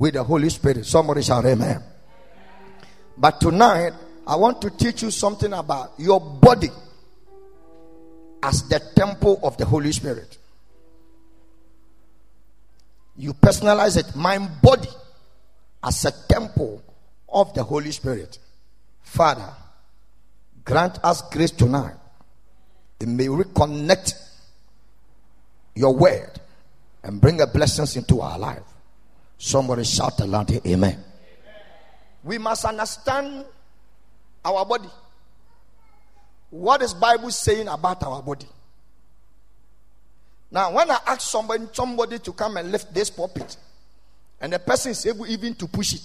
with the Holy Spirit. Somebody shout amen. But tonight, I want to teach you something about your body as the temple of the Holy Spirit. You personalize it. My body as a temple of the Holy Spirit. Father, grant us grace tonight. It may reconnect your word and bring a blessings into our life. Somebody shout aloud, Amen. Amen. We must understand our body. What is Bible saying about our body? Now, when I ask somebody, somebody to come and lift this pulpit, and the person is able even to push it,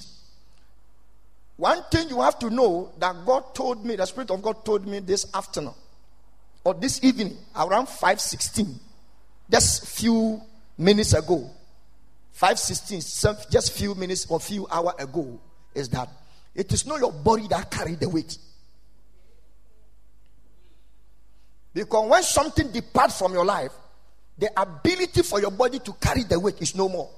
one thing you have to know that God told me, the Spirit of God told me this afternoon or this evening around 5:16, just few minutes ago, 516 just few minutes or few hour ago is that it is not your body that carry the weight. Because when something departs from your life the ability for your body to carry the weight is no more.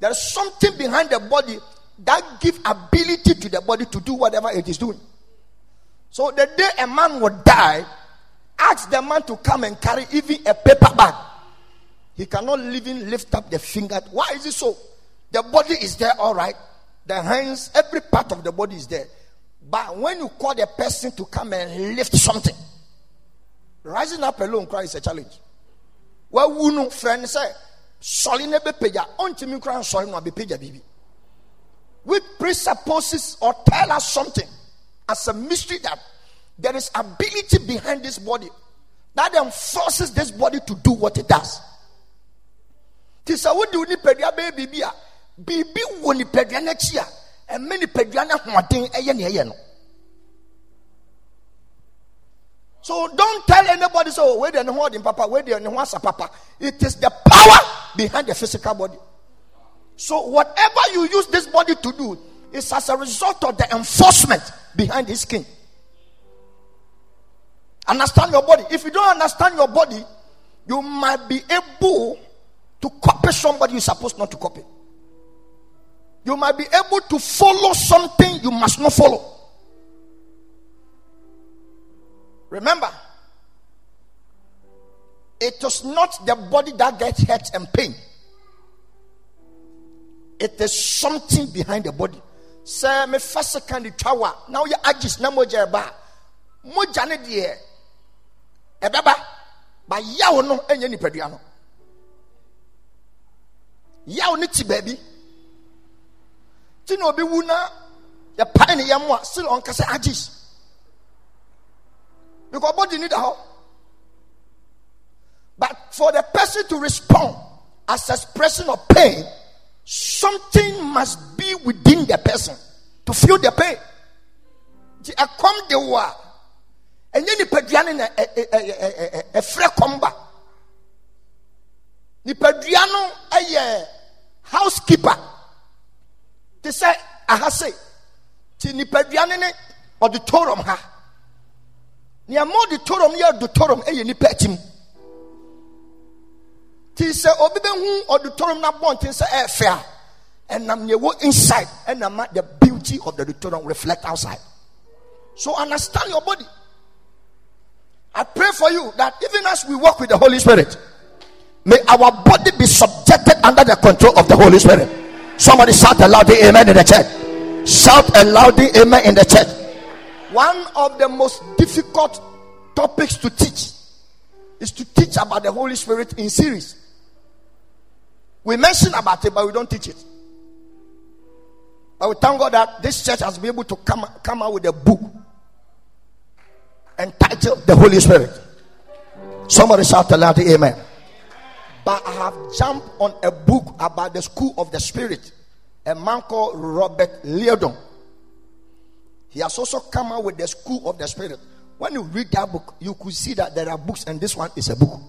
There's something behind the body that give ability to the body to do whatever it is doing. So the day a man would die ask the man to come and carry even a paper bag he cannot even lift up the finger. Why is it so? The body is there, all right. The hands, every part of the body is there. But when you call the person to come and lift something, rising up alone cry is a challenge. Well, we know, friend, say, sorry, never pay ya. Until me cry, sorry, be baby. Which presupposes or tell us something as a mystery that there is ability behind this body that then forces this body to do what it does nti sɛ wode wo nipadua bɛyɛ biribi a biribi wɔ nipadua no akyi a ɛma nipadua no ahoɔden ɛyɛ ne ɛyɛ no. So don't tell anybody so oh, where the holding papa where the wasa papa. It is the power behind the physical body. So whatever you use this body to do is as a result of the enforcement behind the skin. Understand your body. If you don't understand your body you might be able to copy somebody you're supposed not to copy. You might be able to follow something you must not follow. Remember, it is not the body that gets hurt and pain. It is something behind the body. Say me first of tower. Now you agis na moja ba. Moja ne. Ebeba. Ba yawo no enye nipadua no yaw ne ti baabi ti na obi wu na yɛpae ne yam a still ɔnkasa agis because body need hɔ but for the person to respond as expression of pain something must be within the person to feel the pain nti ɛkɔm de wo a ɛnyɛ nipadua ne na ɛfrɛ kɔm ba nipadua no yɛ housekeeper. Te sɛ aha se te nipadua no ne auditorium ha. Nea ma auditorium yɛ auditorium yɛ nipa atim. Te sɛ obi bɛhu auditorium no abɔnten sɛ ɛyɛ fɛ a ɛnam nea ɛwɔ inside ɛnam ma the beauty of the auditorium reflect outside. So understand your body. I pray for you that even as we walk with the Holy Spirit May our body be subjected under the control of the Holy Spirit. Somebody shout a loud amen in the church. Shout a loud amen in the church. One of the most difficult topics to teach is to teach about the Holy Spirit in series. We mention about it, but we don't teach it. But we thank God that this church has been able to come, come out with a book entitled The Holy Spirit. Somebody shout a loud amen but I have jumped on a book about the school of the spirit a man called Robert Liardon. He has also come out with the School of the Spirit. When you read that book, you could see that there are books, and this one is a book.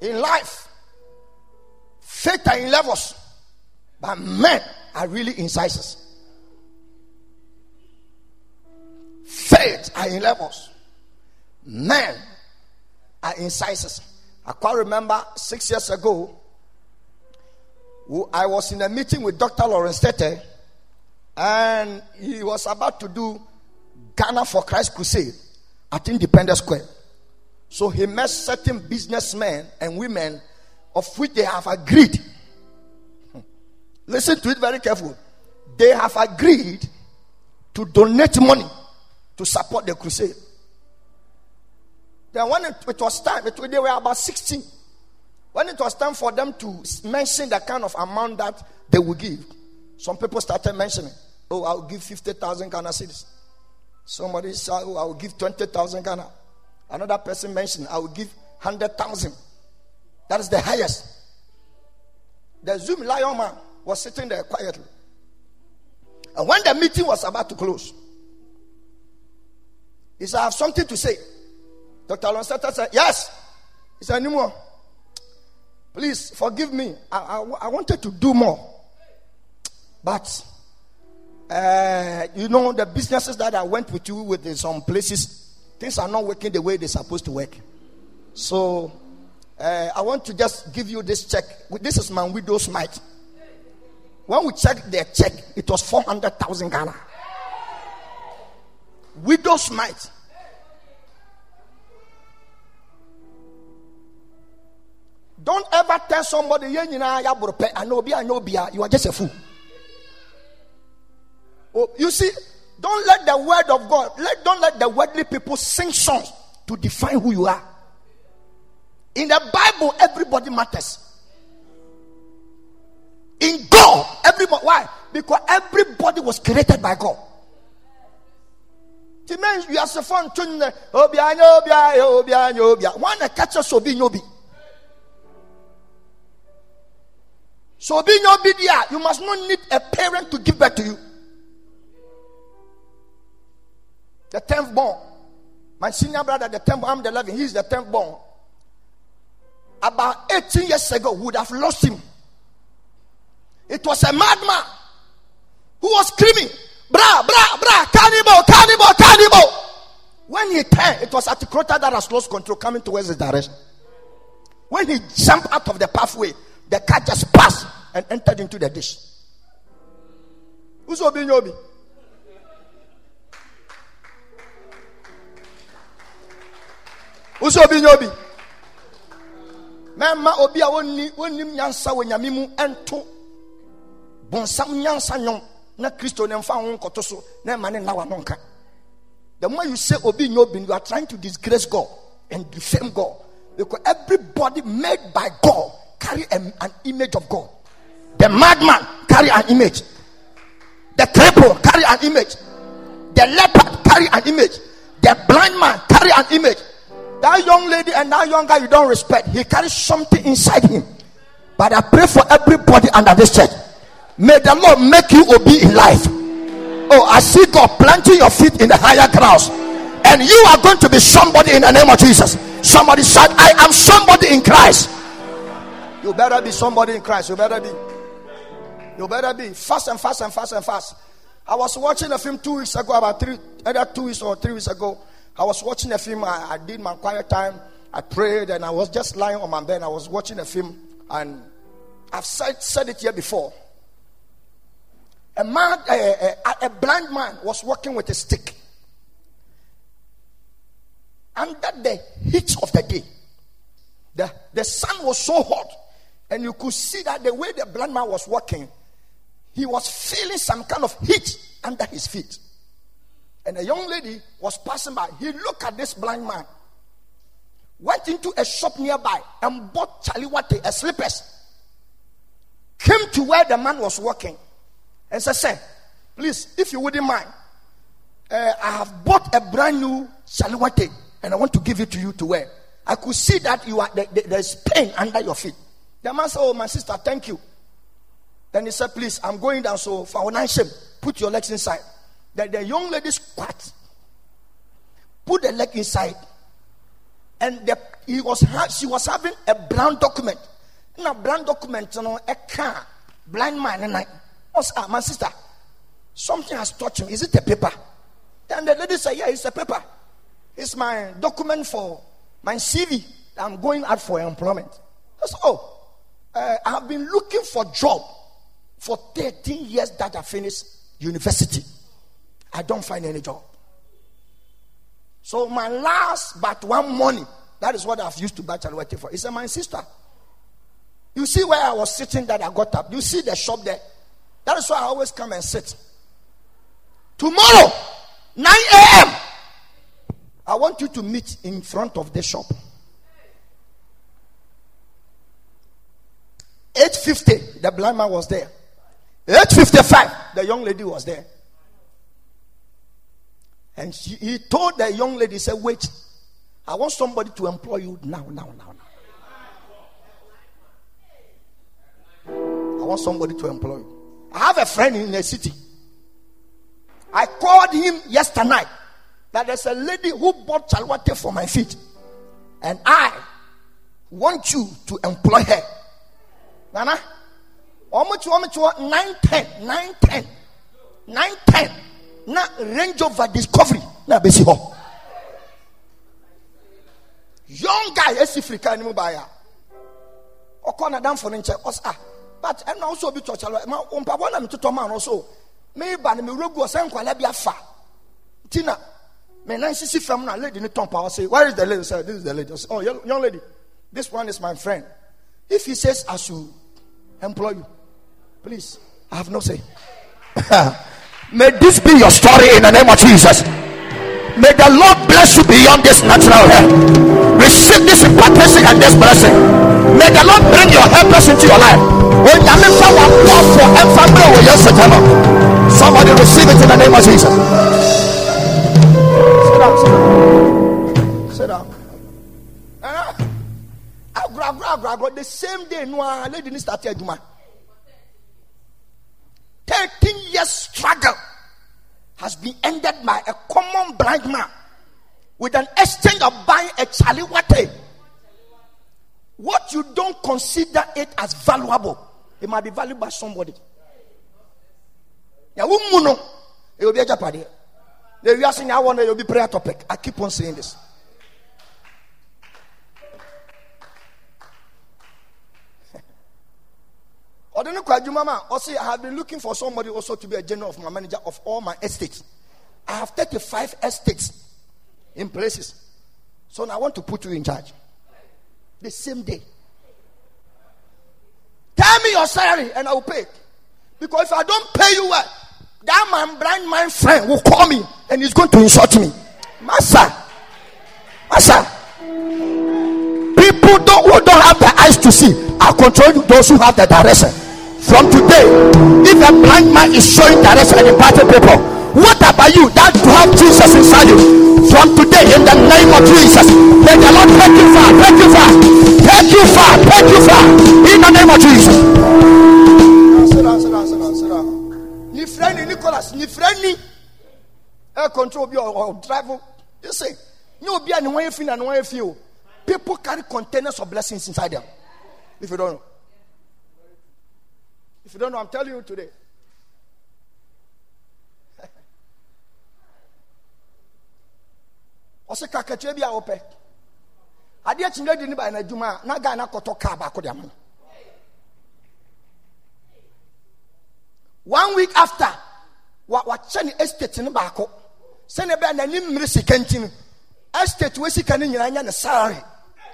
In life, faith are in levels, but men are really incisors. Faith are in levels, men are incisors. I quite remember six years ago, I was in a meeting with Dr. Lawrence Tetteh, and he was about to do Ghana for Christ Crusade at Independence Square. So he met certain businessmen and women of which they have agreed. Listen to it very carefully. They have agreed to donate money to support the crusade. Then when it, it was time, it, they were about 16. When it was time for them to mention the kind of amount that they would give, some people started mentioning, oh, I'll give 50,000 Ghana. Somebody said, oh, I'll give 20,000 Ghana. Another person mentioned, I will give 100,000. That is the highest. The Zoomlion man was sitting there quietly. And when the meeting was about to close, he said, I have something to say. Dr. Lawrence Tetteh said, Yes. He said, Anymore. Please forgive me. I, I, I wanted to do more. But, uh, you know, the businesses that I went with you with in some places, things are not working the way they're supposed to work. So, uh, I want to just give you this check. This is my widow's mite. When we checked their check, it was 400,000 Ghana. Widow's mite. Don't ever tell somebody, be, be, ah, you are just a fool. Oh, you see, don't let the word of God, let, don't let the worldly people sing songs to define who you are. In the Bible, everybody matters. In God, everybody, why? Because everybody was created by God. It means you are so fun to obia obia obia. One catch us obi So being obedient, you must not need a parent to give back to you. The tenth born. My senior brother, the tenth, I'm the 11, he's the tenth born. About 18 years ago, would have lost him. It was a madman who was screaming, bra, bra, bra, cannibal, cannibal, cannibal. When he turned, it was at the Crota that has lost control coming towards his direction. When he jumped out of the pathway, the cat just passed and entered into the dish. Who's Obi Nyobi? Who's Obi Nyobi? Mema obi a wonni wonnim nyansa wɔ nyame mu ɛnto bonsam nyansa nwom na kristo ne mfa ho nkɔto so na ɛma ne nna wa the more you say obi nyobi you are trying to disgrace god and defame god because everybody made by god carry a, an image of God. The madman carry an image. The cripple carry an image. The leopard carry an image. The blind man carry an image. That young lady and that young guy you don't respect, he carries something inside him. But I pray for everybody under this church. May the Lord make you obey in life. Oh, I see God planting your feet in the higher grounds. And you are going to be somebody in the name of Jesus. Somebody said, I am somebody in Christ. You better be somebody in Christ. You better be. You better be fast and fast and fast and fast. I was watching a film two weeks ago, about three, either two weeks or three weeks ago. I was watching a film. I, I did my quiet time. I prayed and I was just lying on my bed. I was watching a film, and I've said, said it here before. A man, a, a, a blind man, was walking with a stick. Under the heat of the day, the, the sun was so hot and you could see that the way the blind man was walking, he was feeling some kind of heat under his feet. And a young lady was passing by. He looked at this blind man, went into a shop nearby, and bought chaliwate, a slippers. Came to where the man was walking and said, Sir, please, if you wouldn't mind, uh, I have bought a brand new chaliwate and I want to give it to you to wear. I could see that you are there's pain under your feet. The man said, Oh, my sister, thank you. Then he said, Please, I'm going down. So for shame, put your legs inside. Then the young lady squat, put the leg inside, and the, he was she was having a brown document. Now, brown document, you know, a car, blind man, and I was ah, my sister. Something has touched him. Is it a paper? Then the lady said, Yeah, it's a paper. It's my document for my CV. I'm going out for employment. I said, Oh, uh, I have been looking for job for 13 years that I finished university. I don't find any job. So my last but one money, that is what I've used to buy Chalwete for. It's my sister. You see where I was sitting that I got up. You see the shop there. That is why I always come and sit. Tomorrow, 9 a.m. I want you to meet in front of the shop. 8.50, the blind man was there. 8.55, the young lady was there. And she, he told the young lady, said, wait, I want somebody to employ you now, now, now, now. I want somebody to employ you. I have a friend in the city. I called him yesterday that there's a lady who bought chalwate for my feet. And I want you to employ her. Nana, omuchi omuchi 910, 910, 910. Na Range Rover Discovery. Na besi ho. Young guy, esi Africa ni mubaya. Oko na dan for nche. Os ah. But and also be church alo. Ma umpa bona mi tuto man also. Me ba ni mi rogu osan kwala bi afa. Tina. Me nan sisi fam na lady ni tompa o say, "Where is the lady?" Say, "This is the lady." "Oh, young lady. This one is my friend." If he says should employ you, please, I have no say. May this be your story in the name of Jesus. May the Lord bless you beyond this natural help. Receive this impartation and this blessing. May the Lord bring your helpers into your life. Somebody receive it in the name of Jesus. Sit down, sit down. The same day, no, lady didn't start here. 13 years struggle has been ended by a common blind man with an exchange of buying a chaliwate. What you don't consider it as valuable, it might be valued by somebody. Yeah, it will be a jeopardy. The reason I want will be prayer topic. I keep on saying this. Odene Kwajumama also I have been looking for somebody also to be a general of my manager of all my estates. I have 35 estates in places. So I want to put you in charge. The same day. Tell me your salary and I will pay. It. Because if I don't pay you well, that man, blind man friend will call me and he's going to insult me. Master, Master, people don't, who don't have the eyes to see, I control those who have the direction. From today, if a blind man is showing direction and imparting people, what about you that you have Jesus inside you? From today, in the name of Jesus, may the Lord take you far, take you far, take you far, take you far, in the name of Jesus. Ni friend Nicholas, ni friend ni air control be or driver. You say, you be an way fin and way feel. People carry containers of blessings inside them. If you don't know. If you don't know, I'm telling you today. ɔsɛ kakatua bi a wɔpɛ adeɛ kyinɛ di ne ba na adwuma a na ghana kɔtɔ kaa baako de ama no one week after wa wakyɛ ne estate no baako sɛnɛ bɛyɛ n'anim mmiri sika nti no estate wɔ sika no nyinaa nya ne salary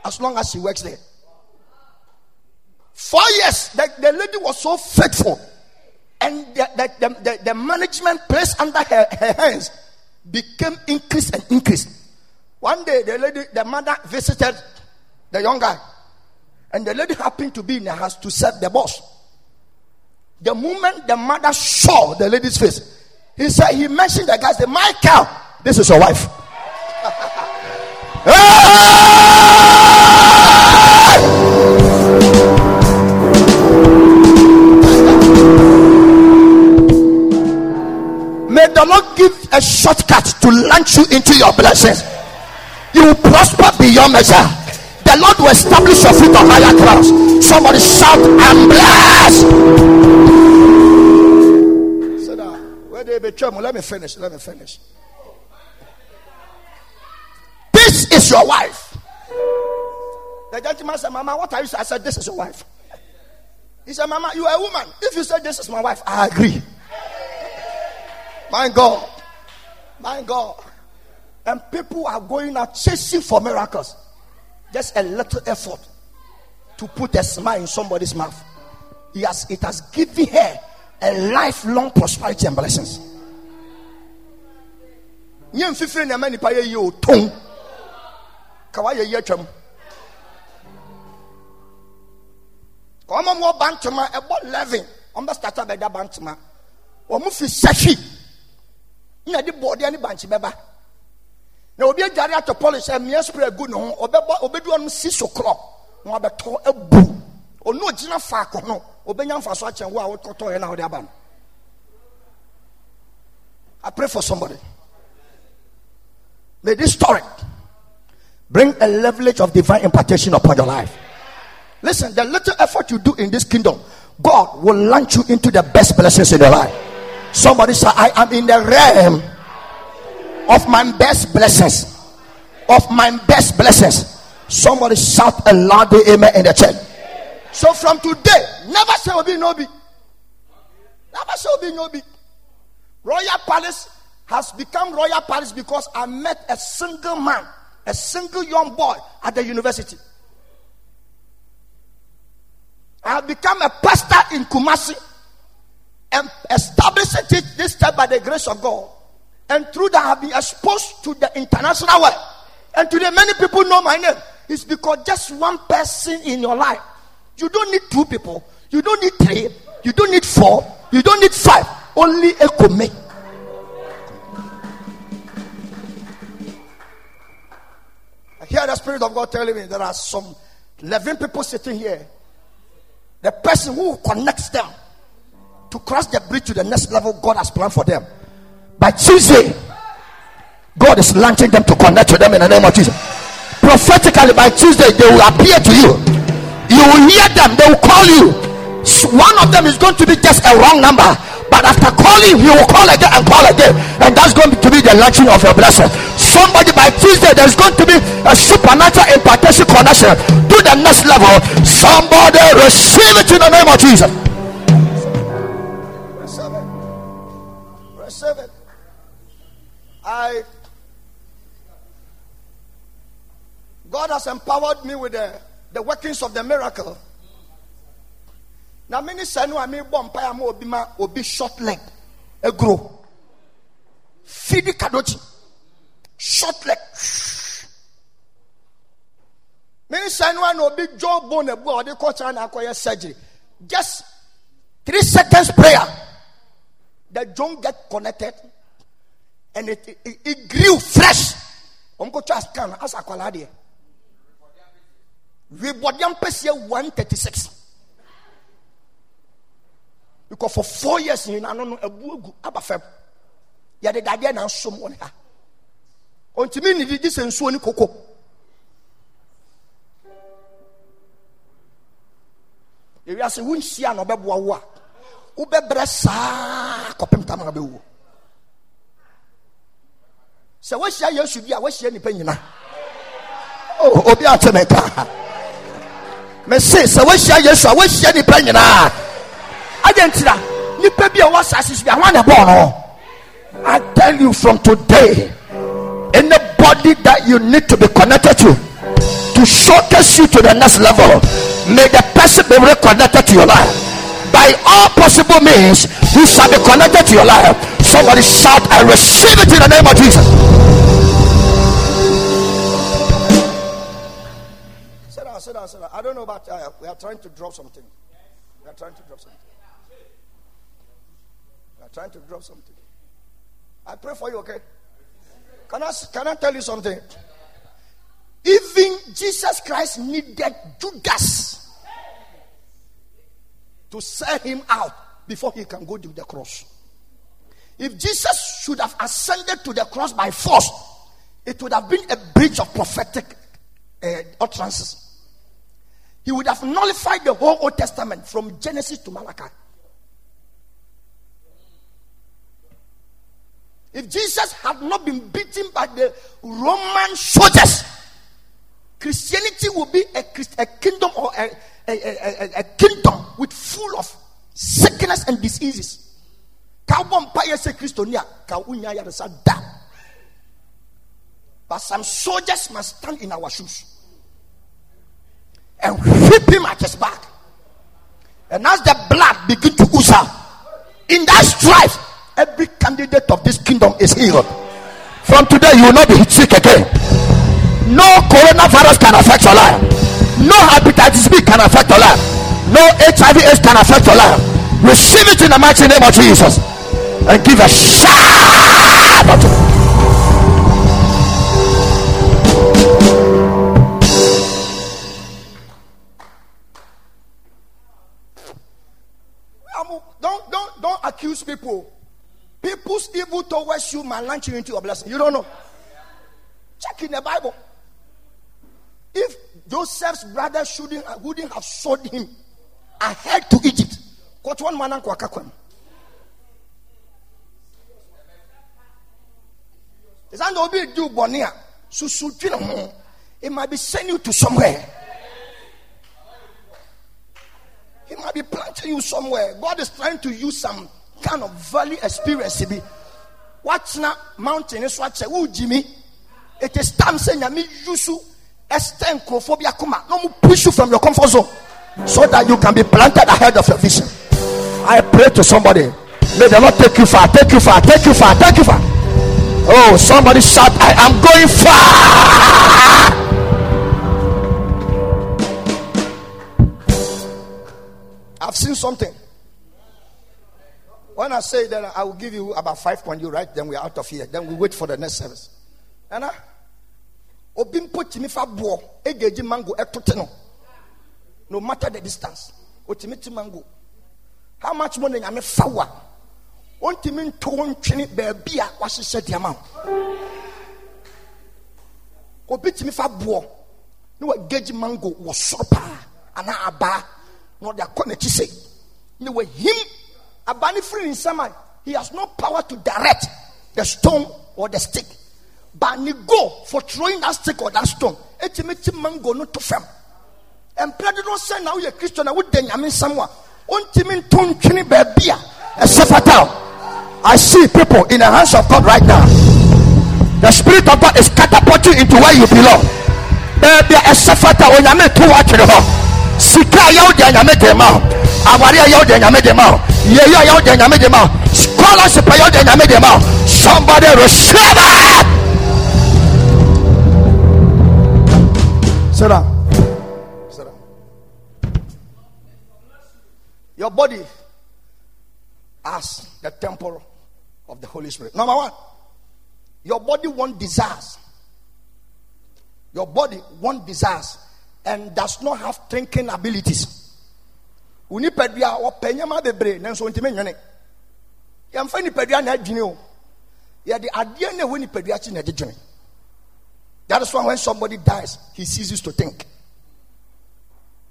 as long as he works there. Four years, the, the lady was so faithful. And the, the, the, the management placed under her, her hands became increased and increased. One day, the lady, the mother visited the young guy. And the lady happened to be in the house to serve the boss. The moment the mother saw the lady's face, he said, he mentioned the guy, said, Michael, this is your wife. hey! Lord give a shortcut to launch you into your blessings. You will prosper beyond measure. The Lord will establish your feet on higher grounds. Somebody shout, I'm blessed. Sit down. Where they be trouble? Let me finish. Let me finish. This is your wife. The gentleman said, Mama, what are you? I said, This is your wife. He said, Mama, you are a woman. If you say this is my wife, I agree. My God. My God. And people are going out chasing for miracles. Just a little effort to put a smile in somebody's mouth. Has, it has given her a lifelong prosperity and blessings. nyɛ mfifiri na ɛma nipa yɛ yie o ton ka wayɛ yie atwam wɔn mu ɔba ntoma ɛbɔ eleven wɔn bɛ start abɛda ba ntoma wɔn fi sɛhwi na de bɔɔdeɛ ne bankye bɛba na obi adware atɔ polish eh, mmea spray gu ne ho ɔbɛbɔ ɔbɛdu ɔno si so korɔ na ɔbɛtɔ abu ɔno ogyina faako no ɔbɛnya nfa so akyɛn wo a wɔkɔtɔ yɛ na ɔde aba no I pray for somebody. May this story bring a leverage of divine impartation upon your life. Listen, the little effort you do in this kingdom, God will launch you into the best blessings in your life. Somebody say, I am in the realm of my best blessings. Of my best blessings. Somebody shout a loud amen in the church. So from today, never say Obi Nobi. Never say Obi Nobi. Royal Palace has become Royal Palace because I met a single man, a single young boy at the university. I have become a pastor in Kumasi established it this step by the grace of God. And through that, I have been exposed to the international world. And today, many people know my name. It's because just one person in your life. You don't need two people. You don't need three. You don't need four. You don't need five. Only a commit. I hear the Spirit of God telling me there are some 11 people sitting here. The person who connects them to cross the bridge to the next level God has planned for them. By Tuesday, God is launching them to connect to them in the name of Jesus. Prophetically, by Tuesday, they will appear to you. You will hear them, they will call you. One of them is going to be just a wrong number, but after calling, he will call again and call again, and that's going to be the launching of your blessing. Somebody by Tuesday, there's going to be a supernatural impartation connection to the next level. Somebody receive it in the name of Jesus. I God has empowered me with the, the workings of the miracle. Now, many say no, I mean, bomb pie, obi ma obi short leg, a grow. Feed kadochi, short leg. Many say no, I know big jaw bone, a boy, they call China acquire surgery. Just three seconds prayer the joint get connected and it, it, it grew fresh. Uncle Charles can as a quality. We bought young person 136. Because for four years, you know, a bugu abafem. Ya de dadia na som on ha. Ontimi ni di sensuo ni koko. Ewiase wunhyia na ɔbɛboa wo a wobɛbrɛ saa kɔpem tam na bɛwuo sɛ woahyia yesu bi a woahyia nnipa nyina oh, obi ate me ka. Mese sɛ woahyia yesu a woahyia nnipa nyinaa. Agye ntira nnipa bi a wɔwɔ asase so bi ahoa ne bɔɔ no? I tell you from today, anybody that you need to be connected to to showcase you to the next level, may the person be reconnected to your life. By all possible means, you shall be connected to your life. Somebody shout, I receive it in the name of Jesus. Sit down, sit down, sit down. I don't know about uh, we are trying to drop something. We are trying to drop something. We are trying to drop something. I pray for you, okay? Can I can I tell you something? Even Jesus Christ needed Judas to sell him out before he can go to the cross. If Jesus should have ascended to the cross by force, it would have been a breach of prophetic uh, utterances. He would have nullified the whole Old Testament from Genesis to Malachi. If Jesus had not been beaten by the Roman soldiers, Christianity would be a, a kingdom or a, a, a, a, kingdom with full of sickness and diseases. But some soldiers must stand in our shoes and whip him at his back. And as the blood begin to ooze out, in that strife, every candidate of this kingdom is healed. From today, you will not be sick again. No coronavirus can affect your life. No hepatitis B can affect your life. No HIV AIDS can affect your life. Receive it in the mighty name of Jesus. And give a shout. Don't don't don't accuse people. People's evil towards you might launch you into your blessing. You don't know. Check in the Bible. If Joseph's brother shouldn't wouldn't have sold him ahead to Egypt, Is that no be do bonia? So so it might be sending you to somewhere. He might be planting you somewhere. God is trying to use some kind of valley experience. What's not mountain is what say, Jimmy. It is time saying, Yami Yusu, Esther Nkophobia Kuma. No more push you from your comfort zone so that you can be planted ahead of your vision. I pray to somebody. May the Lord take you far, take you far, take you far, take you far. Oh, somebody shout, I am going far. I've seen something. When I say that, I will give you about five points. You right, then we're out of here. Then we wait for the next service. And I, timi fa boɔ egeji mango ɛtote no no matter the distance otimi ti mango how much money nyame fa wa ontimi nto ntwene beebi a wahyehyɛ diama obi timi fa boɔ ne wa geji mango wɔ soro paa anaa abaa na ɔde akɔ n'akyi sɛ ne wahim aba ne firi nsɛm a he has no power to direct the stone or the stick. But ne go for throwing that stick or that stone. Ɛtumi ti mango no to fam. Mpɛrɛ dodo sɛ na woyɛ kristo na wode nyame nsɛm a wontumi nto ntwene baabi a ɛsɛ fata I see people in the hands of God right now. The Spirit of God is catapulting into where you belong. Baby, a sefata onyame to watch it sika a yɛwo deɛ nyame de ma wo aware a yɛwo deɛ nyame de ma wo yɛyi a yɛwo deɛ nyame de ma wo scholarship a yɛwo deɛ nyame de ma somebody receive it. Sit down your body as the temple of the Holy Spirit. Number one, your body won't desires. Your body won't desires and does not have thinking abilities. That is why when somebody dies he ceases to think.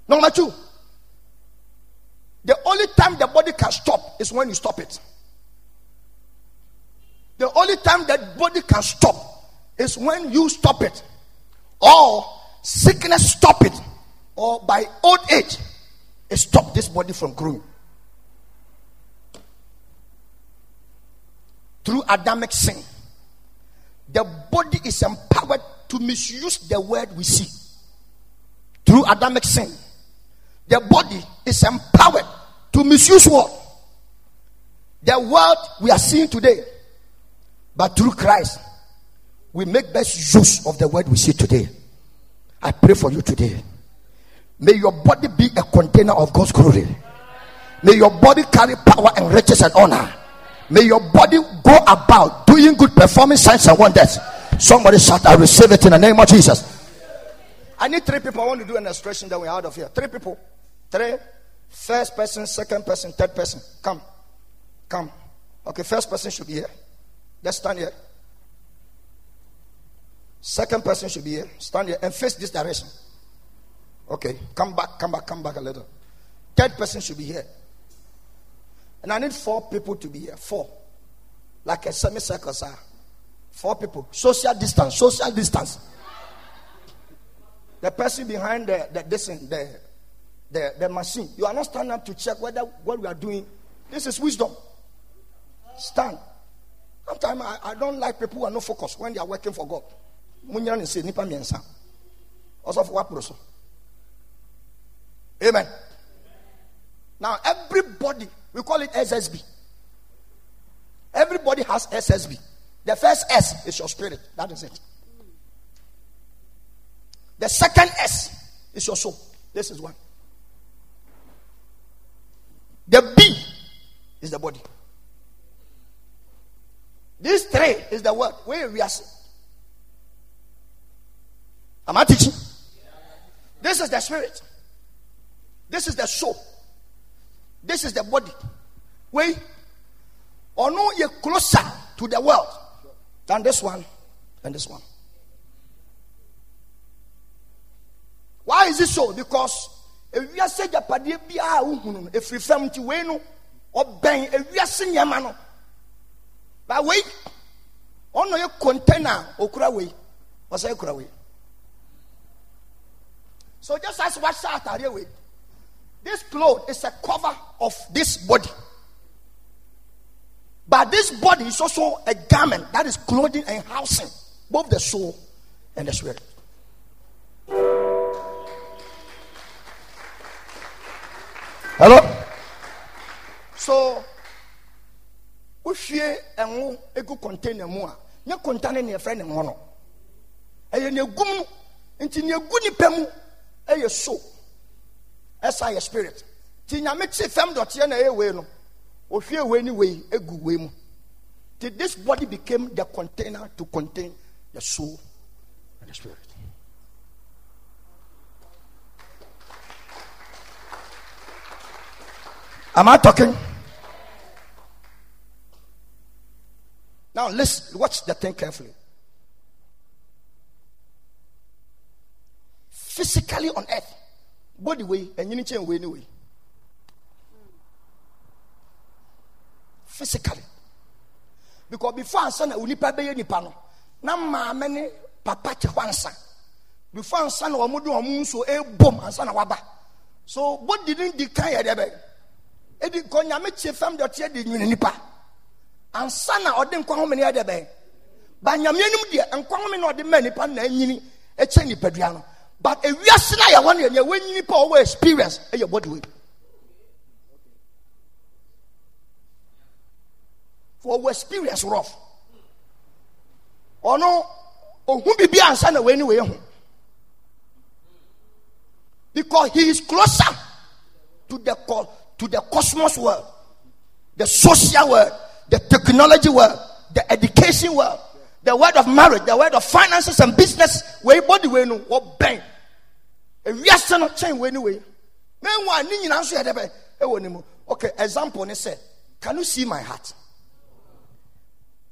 Number two the only time the body can stop is when you stop it the only time that body can stop is when you stop it. Or sickness stop it. Or by old age it stop this body from growing. Through adamic sin the body is empowered to misuse the word we see. Through adamic sin the body is empowered to misuse what? The world we are seeing today but through christ we make best use of the word we see today I pray for you today. May your body be a container of God's glory. May your body carry power and riches and honor. May your body go about doing good, performing signs and wonders. Somebody shout, I receive it in the name of Jesus. I need three people. I want to do an illustration that we're out of here. Three people. Three. First person, second person, third person. Come. Come. Okay, first person should be here. Let's stand here. Second person should be here. Stand here and face this direction. Okay, come back, come back, come back a little. Third person should be here. And I need four people to be here. Four. Like a semicircle, sir. Four people. Social distance, social distance. The person behind the, the, the, the, the machine. You are not standing up to check whether what we are doing. This is wisdom. Stand. Sometimes I, I don't like people who are not focused when they are working for God. Munyan. Also for what Amen. Now everybody, we call it SSB. Everybody has SSB. The first S is your spirit. That is it. The second S is your soul. This is one. The B is the body. This three is the word. Where we are. Am I teaching? This is the spirit. This is the soul. This is the body. Wait. Or no, you're closer to the world than this one and this one. Why is it so? Because ewiase japadeɛ biara no efiri fam nti wei no ɔbɛn ewiase nneɛma no ba wei ɔno yɛ container okura wei ɔsɛ ekura wei so just as wahyɛ ataadeɛ wei this cloth is a cover of this body but this body is also a garment that is clothing and housing both the soul and the spirit. Hello? So, wohwie ɛnwo egu container mu a nye container ne yɛfrɛ ne ngo no. Ɛyɛ ne egum no. Nti ne egu nipa mu ɛyɛ so. Ɛsa yɛ spirit. Ti nyame kye fam dɔteɛ na ɛyɛ wei no ohwie wei ni wei egu wei mu. Till this body became the container to contain the soul and the spirit. Am I talking? Now let's watch the thing carefully. Physically on earth, body way and you need way anyway. Physically. Because before ansa na onipa bɛyɛ nipa no, na maame ne papa te hɔ ansa. Before ansa na wɔn de wɔn nso ebom ansa na waba. So body didn't decay yɛ dɛ bɛ edi nkɔ nyame kye fam de ɔteɛ de nwene nipa ansa na ɔde nkwa home ne ɛde bɛn? Ba nyame anim deɛ nkwa home na ɔde ma nipa na anyini ɛkyɛ nipadua no. But ewiase na yɛwɔ no yɛ nea wɔnyi nipa ɔwɔ experience ɛyɛ body weight. For ɔwɔ experience rough. Ɔno ohun bibi ansa na wɔn ani wɔ ehu because he is closer to the to the cosmos world, the social world, the technology world, the education world, the world of marriage, the world of finances and business. Where body we no what bang. If we are not change way anyway. Meanwhile, ni nyina nso yɛ dɛ Okay, example ne say, can you see my heart?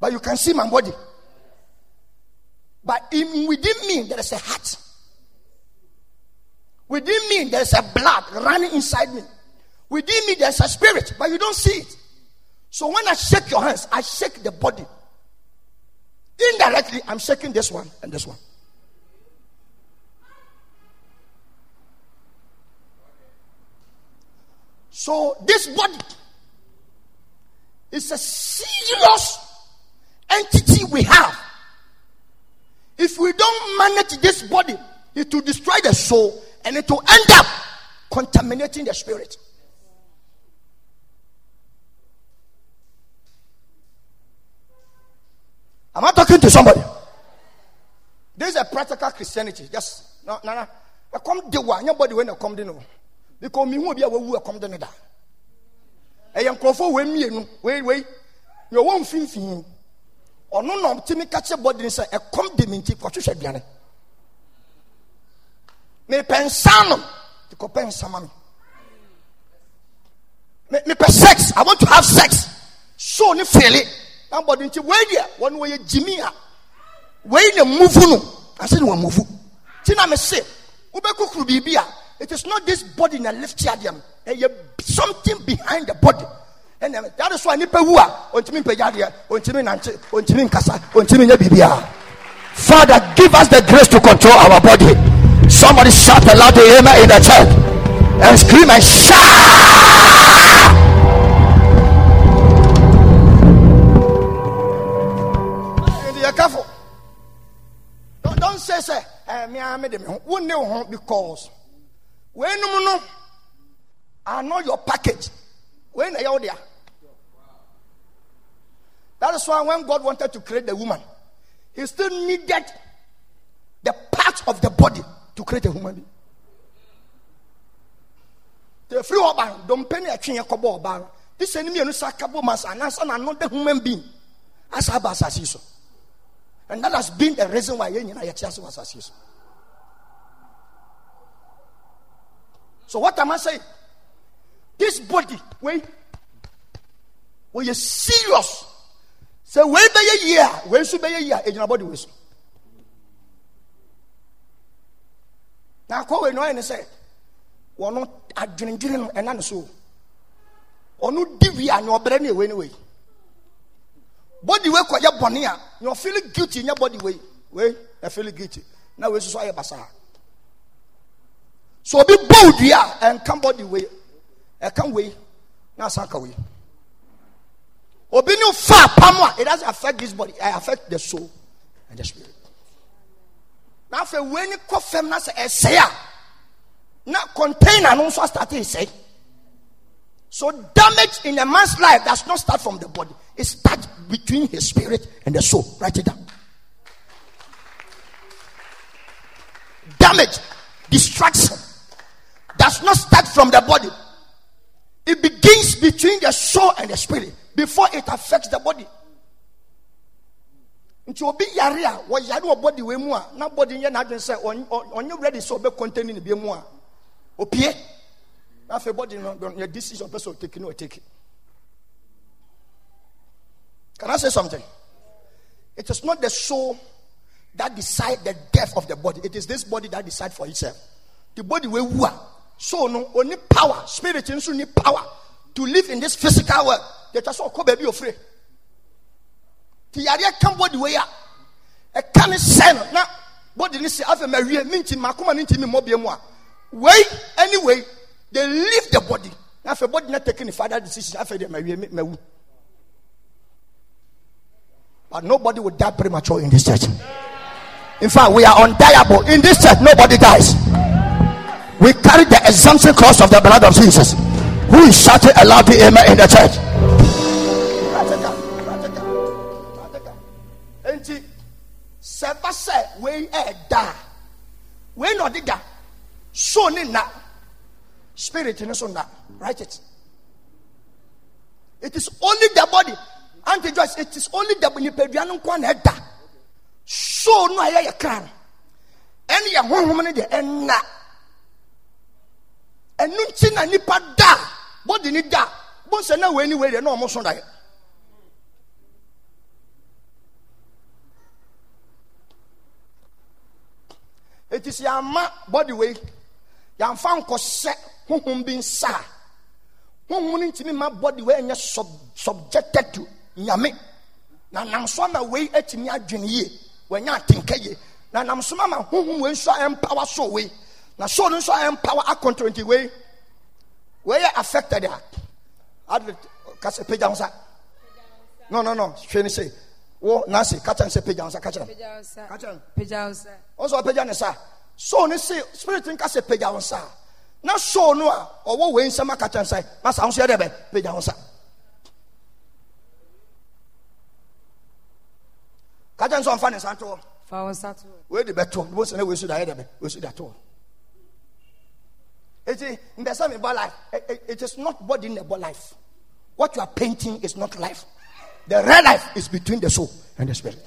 But you can see my body. But in, within me there is a heart. Within me there is a blood running inside me. Within me, there's a spirit, but you don't see it. So when I shake your hands, I shake the body. Indirectly, I'm shaking this one and this one. So this body is a serious entity we have. If we don't manage this body, it will destroy the soul and it will end up contaminating the spirit. Am I talking to somebody? This is a practical Christianity. Just no, no, no. I come the one. Nobody when I come the no. Because me who be a who I come the da. A young crofo we me wait wait. You won't fin fin. Or no no timi catch a body inside. a come the minti kwa chusha biane. Me pensano. To ko pensa mami. Me me sex. I want to have sex. so ne fele na body nti wei deɛ wɔn wɔyɛ gyimi a wei na muvu no ase na wɔn muvu ti na me se wobɛkukuru biribi a it is not this body na lift adeɛ no ɛyɛ something behind the body ɛnna that is why nipa wu a ontumi mpagya adeɛ ontumi nante ontumi nkasa ontumi nyɛ biribiara. Father, give us the grace to control our body. Somebody shout a loud amen in the church and scream and shout. Careful. Don't, don't say, say, eh, I made them. Know because when you know, I know your package. When are you there? That is why when God wanted to create the woman, he still needed the part of the body to create a human being. The free don't a chin. This enemy and and human being as. And that has been the reason why you was assassin. So what am I saying? This body, wait, when you serious wei bɛyɛ yie a wei nso bɛyɛ yie a egyina bɔde wei so na akɔ wei na ɔyɛ ne sɛ wɔn adwenedwene no ɛna ne so ɔno di wi a nyɛ ɔbrɛ ne ewei bɔde wei kɔ yɛ bɔne a nyɛ ɔfili guilty nyɛ bɔde wei wei ɛfili guilty. Na wei soso ayɛ basaa so obi bɔ odua a ɛnka body wei ɛka wei na asan ka wei. obi ne fa apam a it doesn't affect this body. It affect the soul and the spirit. Na afei wei ni kɔ fam na sɛ ɛsɛe a na container no nso start eh, ɛsɛe so damage in a man's life does not start from the body. It starts between his spirit and the soul. Write it down. Damage destruction does not start from the body. It begins between the soul and the spirit before it affects the body. nti obi yare a body mu a na body sɛ ready sɛ ɔbɛ ne bi mu a opie afei body yɛ decision pɛ sɛ ɔtake no ɔtake can I say something? It is not the soul that decide the death of the body. It is this body that decide for itself. The body wei wu a soul no oni power. Spirit nso ni power to live in this physical world. Yɛtwa sɛ ɔkɔ oh, baabi ofire nti yareɛ ka body wei a ɛka ne sɛ no na body ne si afei mawie menti makoma ne ntimi mmɔbea mu a. Wei anyway they leave the body. Na afei body na take ne father decision afei deɛ mawie mawu but nobody will die premature in this church. In fact we are undiable in this church nobody dies. We carry the exemption clause of the blood of jesus. Who is shouting a loud amen in the church? Nti sɛ ba sɛ wei ɛɛda da. So na spirit ne so na write it it is only the body. Anti joyce it is only the nipadua no nko na ɛda so no a yɛyɛ kra no ɛne yɛ honhom no deɛ ɛnna ɛno nti na nipa da. Body ni da. Bonsɛ na wei ni wei deɛ na eti sɛ yɛama body wei yɛamfa nkɔhyɛ honhom bi nsa. A honhom no ntumi ma body wei nyɛ sub subjected to nyame. Na nam so ama wei atumi adwene yie. Wɔnyɛ atenka yie. Na nam so ama honhom wei nso a ɛmpawa so wei. Na so no nso a ɛmpawa akɔntro nti wei wei yɛ affected a. Ade kasa pagya ho sa. No no no. Hwɛ ne sɛ wo nase ka kyerɛ ne sɛ pagya ho sa. Ka kyerɛ no ka kyerɛ no ɔsɛ ɔpagya ne sa. So ne se spirit nka sɛ pagya ho sa na so no a ɔwɔ wei nsɛm aka kyerɛ sɛ masa ho so yɛ dɛ bɛ pagya ho sa ka kyerɛ sɛ ɔmfa ne nsa toɔ wei de bɛto ne bɛsɛ ne wei so da yɛ dɛ bɛ wei so da toɔ eti mbɛsɛ mi bɔ life. It is not body in the body life. What you are painting is not life. The real life is between the soul and the spirit.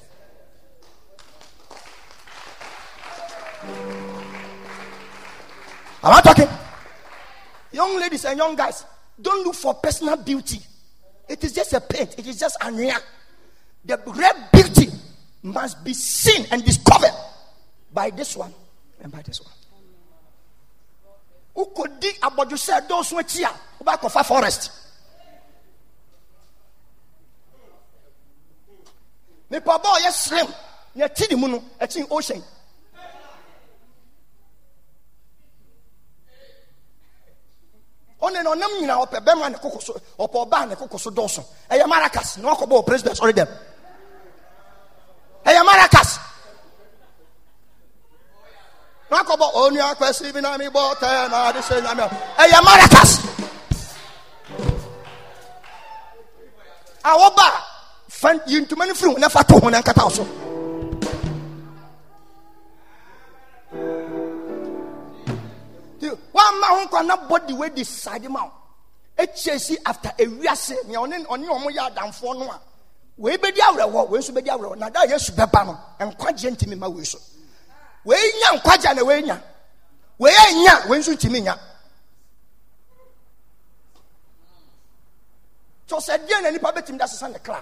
Am I talking? Young ladies and young guys, don't look for personal beauty. It is just a paint. It is just an ania. The real beauty must be seen and discovered by this one and by this one. wokɔdi abɔdwosɛ dɔɔso akyi a wobɛakɔfa forest nipa bɔ ɔyɛ slim na ɛti ne mu no ɛkyi ocean ɔne na ɔnam nyina ɔpɛ bɛma ne koko so ɔpɛ ɔbaa ne koko so dɔɔso ɛyɛ maracas. Na wakɔbɔ wɔ president ɔre dɛm ɛyɛ maracas. Na wakɔbɔ onua kwasi bi na mi bɔ tɛ na ade sɛ nyame ɛyɛ maracas a wɔba fan yi ntoma no firi ho na fa to ho na nkata so wamma ho nkwa na body wey decide ma wo. Ekyia si after ewiase nea ɔne ɔne ɔmo yɛ adamfoɔ no a wei bɛdi awerɛwɔ wei nso bɛdi awerɛwɔ. Na da a yesu bɛba no nkwagyeɛ ntumi ma wei so. Wei nya nkwagyeɛ na wei nya. Wei anya wei nso ntumi nya. Tɔ sɛ deɛ na nipa bɛtumi da sesa ne kra.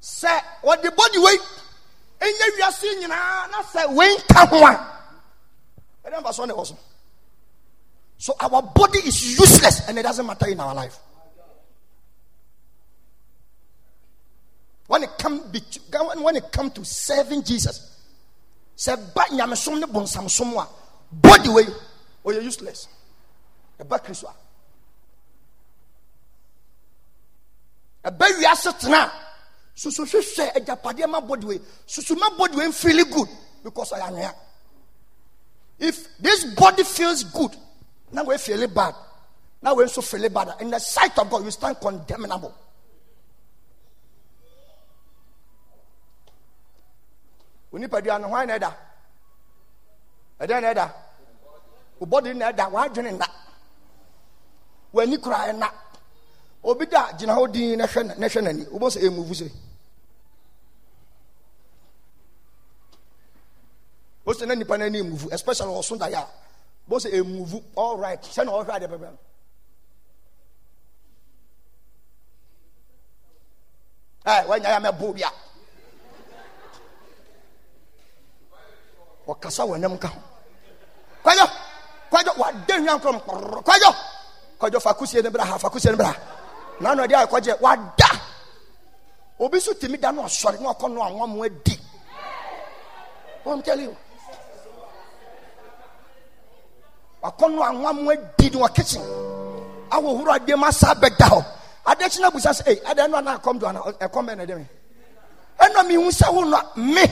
Sɛ ɔde body wei enya wiase nyinaa na sɛ wei nka ho a ɛdɛ mfa so ne wɔ so so our body is useless and it doesn't matter in our life. When it come when it come to serving Jesus, say ba nyamesom ne bonsamsom a body way or you're useless. A ba Christo. A ba wiase tena. So so so say ejapade ma body way. So so my body way feel good because I am here. If this body feels good, now we feel it bad. Now we also feel it bad. In the sight of God, you stand condemnable. onipadua no hwan na ɛda ɛdɛn na ɛda wo bɔde na ɛda wadwene nna w'ani kura ɛna obi da gyina hɔ din na hwɛ na hwɛ n'ani wobɔ sɛ ɛmuvu se o sɛ na especially yɛ a bó ṣe emuvu all right sẹ́ni ọ̀hún adé bẹ́ẹ̀ bẹ́ẹ̀ ẹ wọ́n nyà yà mẹ́ bó bíà. Ọ̀kasa wọ̀ ẹ̀nẹ́mu ká kwajọ kwajọ wà dé nyan kọ́ mọ̀rọ̀ kwajọ kwajọ fakusie ni bira ha fakusie ni bira nanu ẹ̀dí ayọ̀ kọjẹ wà dá obi sọ tèmi dáná ọ̀sọ̀rọ̀ ní ọkọ̀ nù àwọn ọmọ ẹ̀ di wọ́n tẹ́lẹ̀ o. wakɔnɔ anwamu adi ni wɔ kitchen awɔ huro adeɛ mu asa abɛda hɔ adeɛ busa sɛ ee adeɛ no ana akɔm do ana ɛkɔm bɛ na ɛdɛ mi ɛnna mi sɛ ho no me.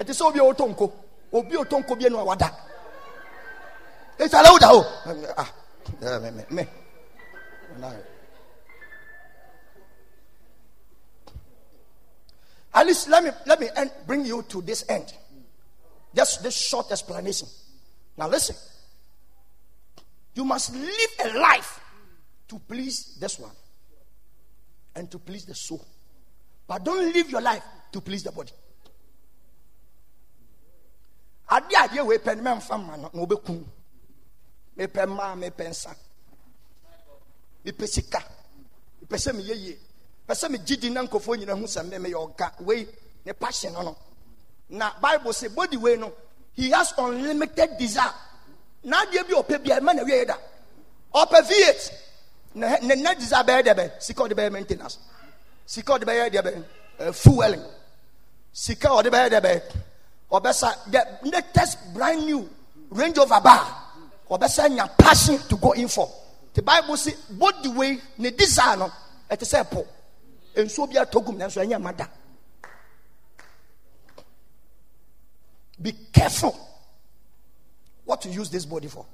Ɛte sɛ obi a wɔtɔ nko obi a wɔtɔ nko bi ɛnu a wada wo da mɛ at least let me let me end, bring you to this end. Just this short explanation. Now listen. You must live a life to please this one and to please the soul. But don't live your life to please the body. ade adeɛ wei pɛ no mɛmfa ma no na wobɛkum mepɛ mmaa mepɛ nsa mepɛ sika mepɛ sɛ meyɛ yie pɛ sɛ megye di na nkɔfoɔ nyina hu sɛ me meyɛ ɔga wei ne passion no no na bible sɛ body wei no he has unlimited desire. Na adeɛ bi ɔpɛ bia ɛma na wie da. Ɔpɛ v8 na ne na desire deɛ bɛ sika ɔde bɛyɛ maintenance. Sika ɔde bɛyɛ deɛ bɛ uh, fueling sika ɔde bɛyɛ deɛ bɛ ɔbɛsa the latest brand new Range Rover bar. Ɔbɛsa nya passion to go in for. The bible say body way ne desire no ɛte sɛ po nsuo bi atɔ gum nanso ɛnyɛ ma da be careful what you use this body for.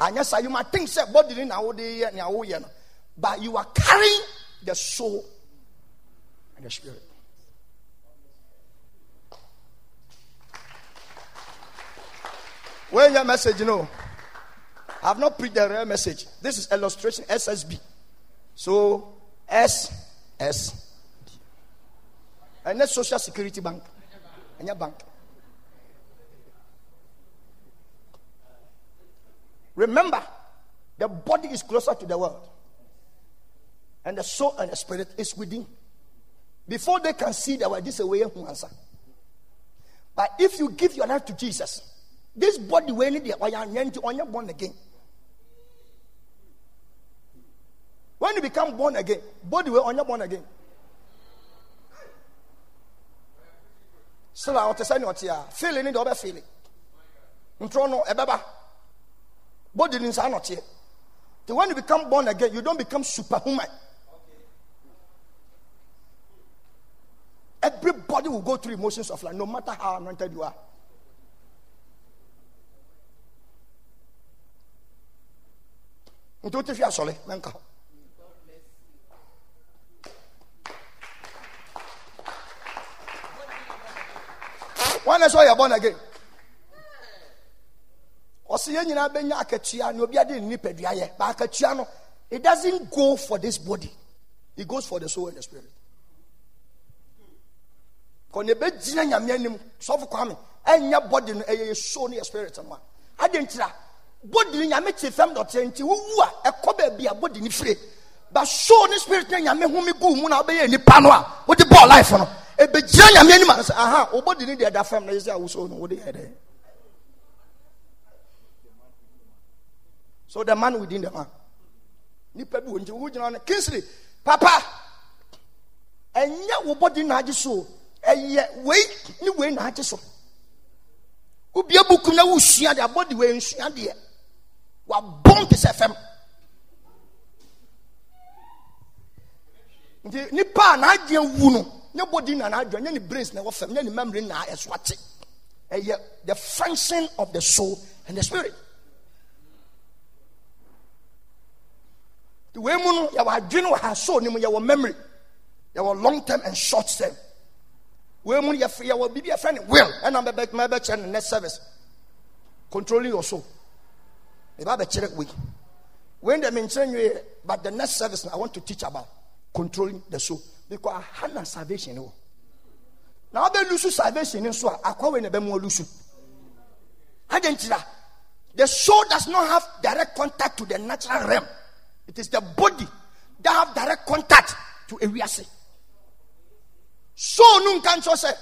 And yes, you might think say body in but you are carrying the soul and the spirit. When your message, you know, I have not preached the real message. This is illustration SSB. So S S and that's Social Security Bank. Your bank. Remember, The body is closer to the world. And the soul and the spirit is within. Before they can see the word, this way to answer. But if you give your life to Jesus, this body when it or you're born again. When you become born again, body will on born again. So I want to say what you are feeling it or feeling. Ntrono ebeba. Body is not here. So when you become born again, you don't become superhuman. Everybody will go through emotions of life, no matter how anointed you are. nti wote fi asɔle menka ho wane sɛ ɔyɛ born again? No it doesn't go for this body. It goes for the soul and the spirit. Kwame body spirit a. Body body no soul spirit ne nyame bɔɔ life ɛbɛgyina nyame anim a sɛ aha wo body no deɛ da fam na yɛ sɛ a wo soul no wode yɛ so the man within the man. Nipa bi wɔ nti wo gyina kinsley papa ɛnyɛ wo body na so ɛyɛ wei ne wei na so. Wobia bukum na wosua deɛ abɔde wei nsua deɛ. Wabɔn te sɛ fam. Nti nipa a n'adwene wu no ne body na n'adwene nye ne brains na ɛwɔ fam ne memory na ɛso ate the function of the soul and the spirit. Wei mu no yɛwɔ adwene wɔ ha soul ne mu memory yɛwɔ long term and short term. Wei mu yɛfrɛ yɛwɔ biribi yɛfrɛ no will ɛna mɛbɛ mɛbɛkyerɛ no next service. Controlling your soul. Meba bɛkyerɛ wei. Wei deɛ menkyerɛ nwie but the next service no i want to teach about controlling the soul because aha na salvation wɔ na wabɛlusu salvation no nso a akwa wei na ɛbɛmu ɔlusu adɛ nkyira the soul does not have direct contact to the natural realm. It is the body that have direct contact to ewiase soul no nka nkyerɛ sɛ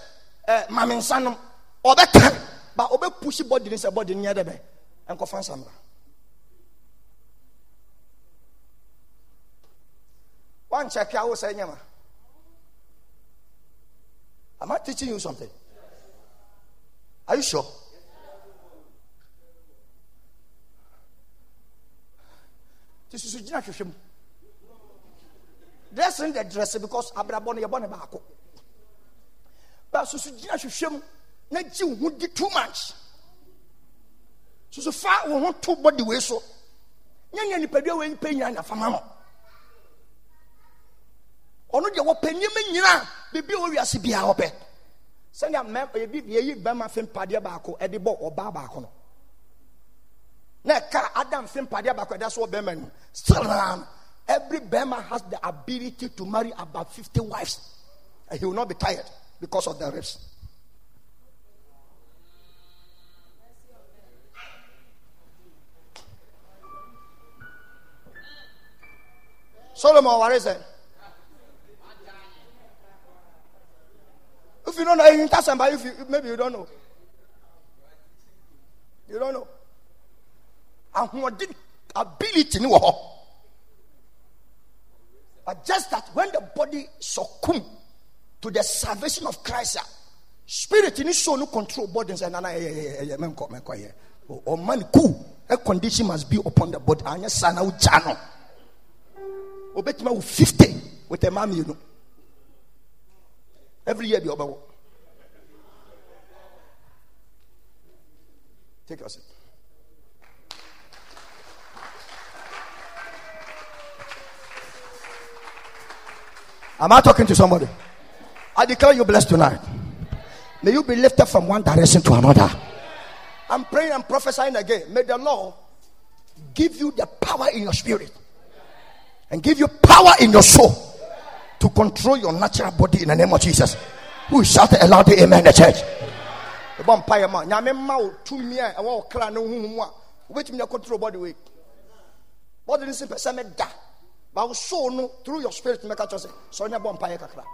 eh, mame nsa nom ɔbɛka ba ɔbɛpushi body no sɛ body no nyɛ dɛ bɛ ɛnkɔfa nsamra wankyɛke awo sɛ nyɛma am i teaching you something? Are you sure? Susu gyina hwehwɛ mu dressing the dress because abrabɔ no yɛbɔ ne baako. Ba susu gyina hwehwɛ mu na gye wo ho too much susu fa wo ho to body wei so. Nyɛ nea nipadua wei nipa nyina nafama no ɔno deɛ wɔpɛ nneɛma nyinaa beebi a wɔwiase biara wɔpɛ sɛnea mɛ ebi eh, yɛyi bɛrima fɛ mpadeɛ baako ɛde bɔ ɔbaa baako no na ɛka adam fɛ mpadeɛ baako ɛda so wɔ bɛrima no still every bɛrima has the ability to marry about fifty wives and he will not be tired because of the ribs. Solomon, what is it? If you don't know, you somebody. If you, maybe you don't know, you don't know. Ahoɔden ability ni wɔ hɔ, but just that when the body succumb to the salvation of Christ, ah, spirit ni soul no control body nsɛ eh, nana ɛyɛ eh, eh, mɛnkɔ mɛnkɔ yɛ ɔman oh, oh, cool. A condition must be upon the body. Anya sa na wogya no. Obetuma wo fifty with a maa mienu every year bi ɔbɛwɔ take your seat. Am I talking to somebody? I declare you blessed tonight. May you be lifted from one direction to another. I'm praying and prophesying again. May the Lord give you the power in your spirit and give you power in your soul to control your natural body in the name of Jesus. Who shout a loud amen in the church? Ɛbɔ mpaeɛ ma. Nyame ma wo tumi a ɛwɔ wo kra ne wohuhu mu a wobɛtumi na control body weight. Body no si pɛ sɛ meda. But soul no through your spirit mɛka kyerɛ sɛ sɛ ɔnyɛ bɔ mpaeɛ kakra.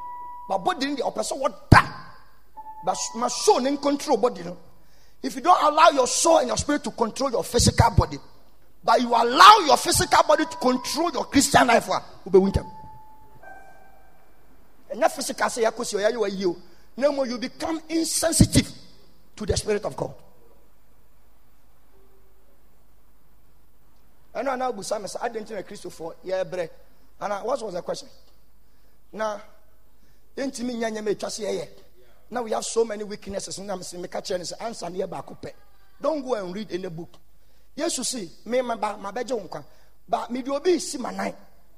But body no deɛ ɔpɛ sɛ wɔda. But my soul no control body no. If you don't allow your soul and your spirit to control your physical body but you allow your physical body to control your christian life a wobɛwu ntɛm. Ɛnyɛ physical sɛ yɛkɔ si ɔyɛyɛ wa yie o. Na mmom you become insensitive to the spirit of god. Ɛno ana wobusa me sɛ adɛn nti na kristofoɔ yɛbrɛ ana what was the question? Na yɛntumi nya nyɛma ɛtwa sɛ yɛyɛ now we have so many weaknesses na me kyerɛ no sɛ ansa ne yɛ baako don't go and read any book. Yesu si me maba mabɛgye wo nkwa. Ba mede obi si ma nan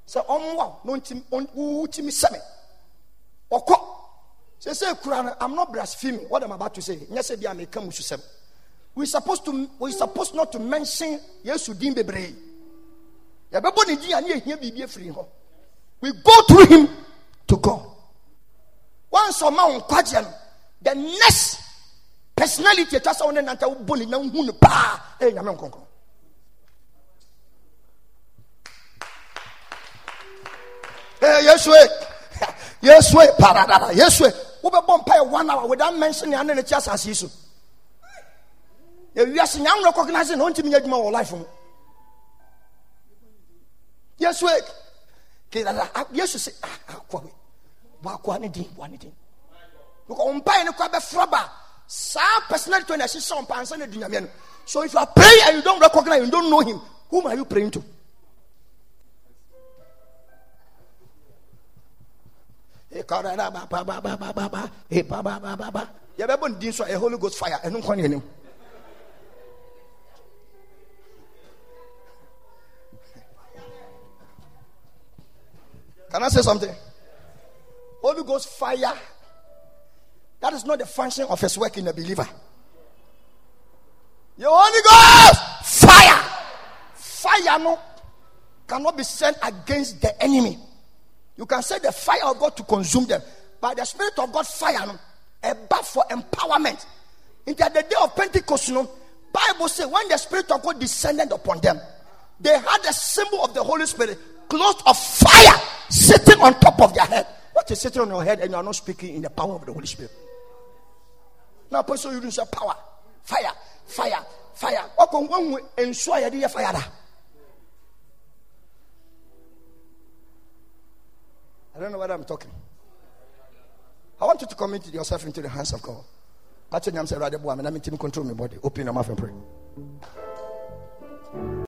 sɛ ɔmmoa na wotumi sɛ me say, no i'm not blaspheming. What i'm about to say? Nyɛ sɛ bia meka mu susɛm we supposed to we supposed not to mention yesu din a hɔ. We go through him to god. Once wo nkwagyeɛ no the next personality atwa sɛ wo ne nanta wobɔ ne na wohu no paa ɛyɛ nyame nkronkron yesue eh, yesue eh. eh, paradada yesue wobɛbɔ mpaeɛ one hour without mentioning ane ne kyi asase yi so. Ewiase nya nwura recognize na ɔntumi nya adwuma wɔ life mu yesue kedada yesu sɛ akɔwe bɔakoa ne din boa ne din. Because mpaeɛ ne kɔ bɛfra ba. Saa personality na ɛhyehyɛ wo mpansa no adunyamea no so if you are praying and you don't recognize you don't know him whom are you praying to yɛbɛbɔ ne din so holy ghost fire ɛno anim Can I say something? Holy Ghost fire. That is not the function of his work in a believer. Your Holy Ghost fire. Fire no cannot be sent against the enemy. You can say the fire of God to consume them. But the Spirit of God fire no, a bath for empowerment. In the day of Pentecost, no, Bible says when the Spirit of God descended upon them, they had the symbol of the Holy Spirit, cloth of fire sitting on top of their head. What is sitting on your head and you are not speaking in the power of the Holy Spirit? Now, person you don't say power, fire, fire, fire. Okay, we ensure you fire. I don't know what I'm talking. I want you to commit yourself into the hands of God. Actually, I'm saying, rather, I'm control my body. Open your mouth and pray.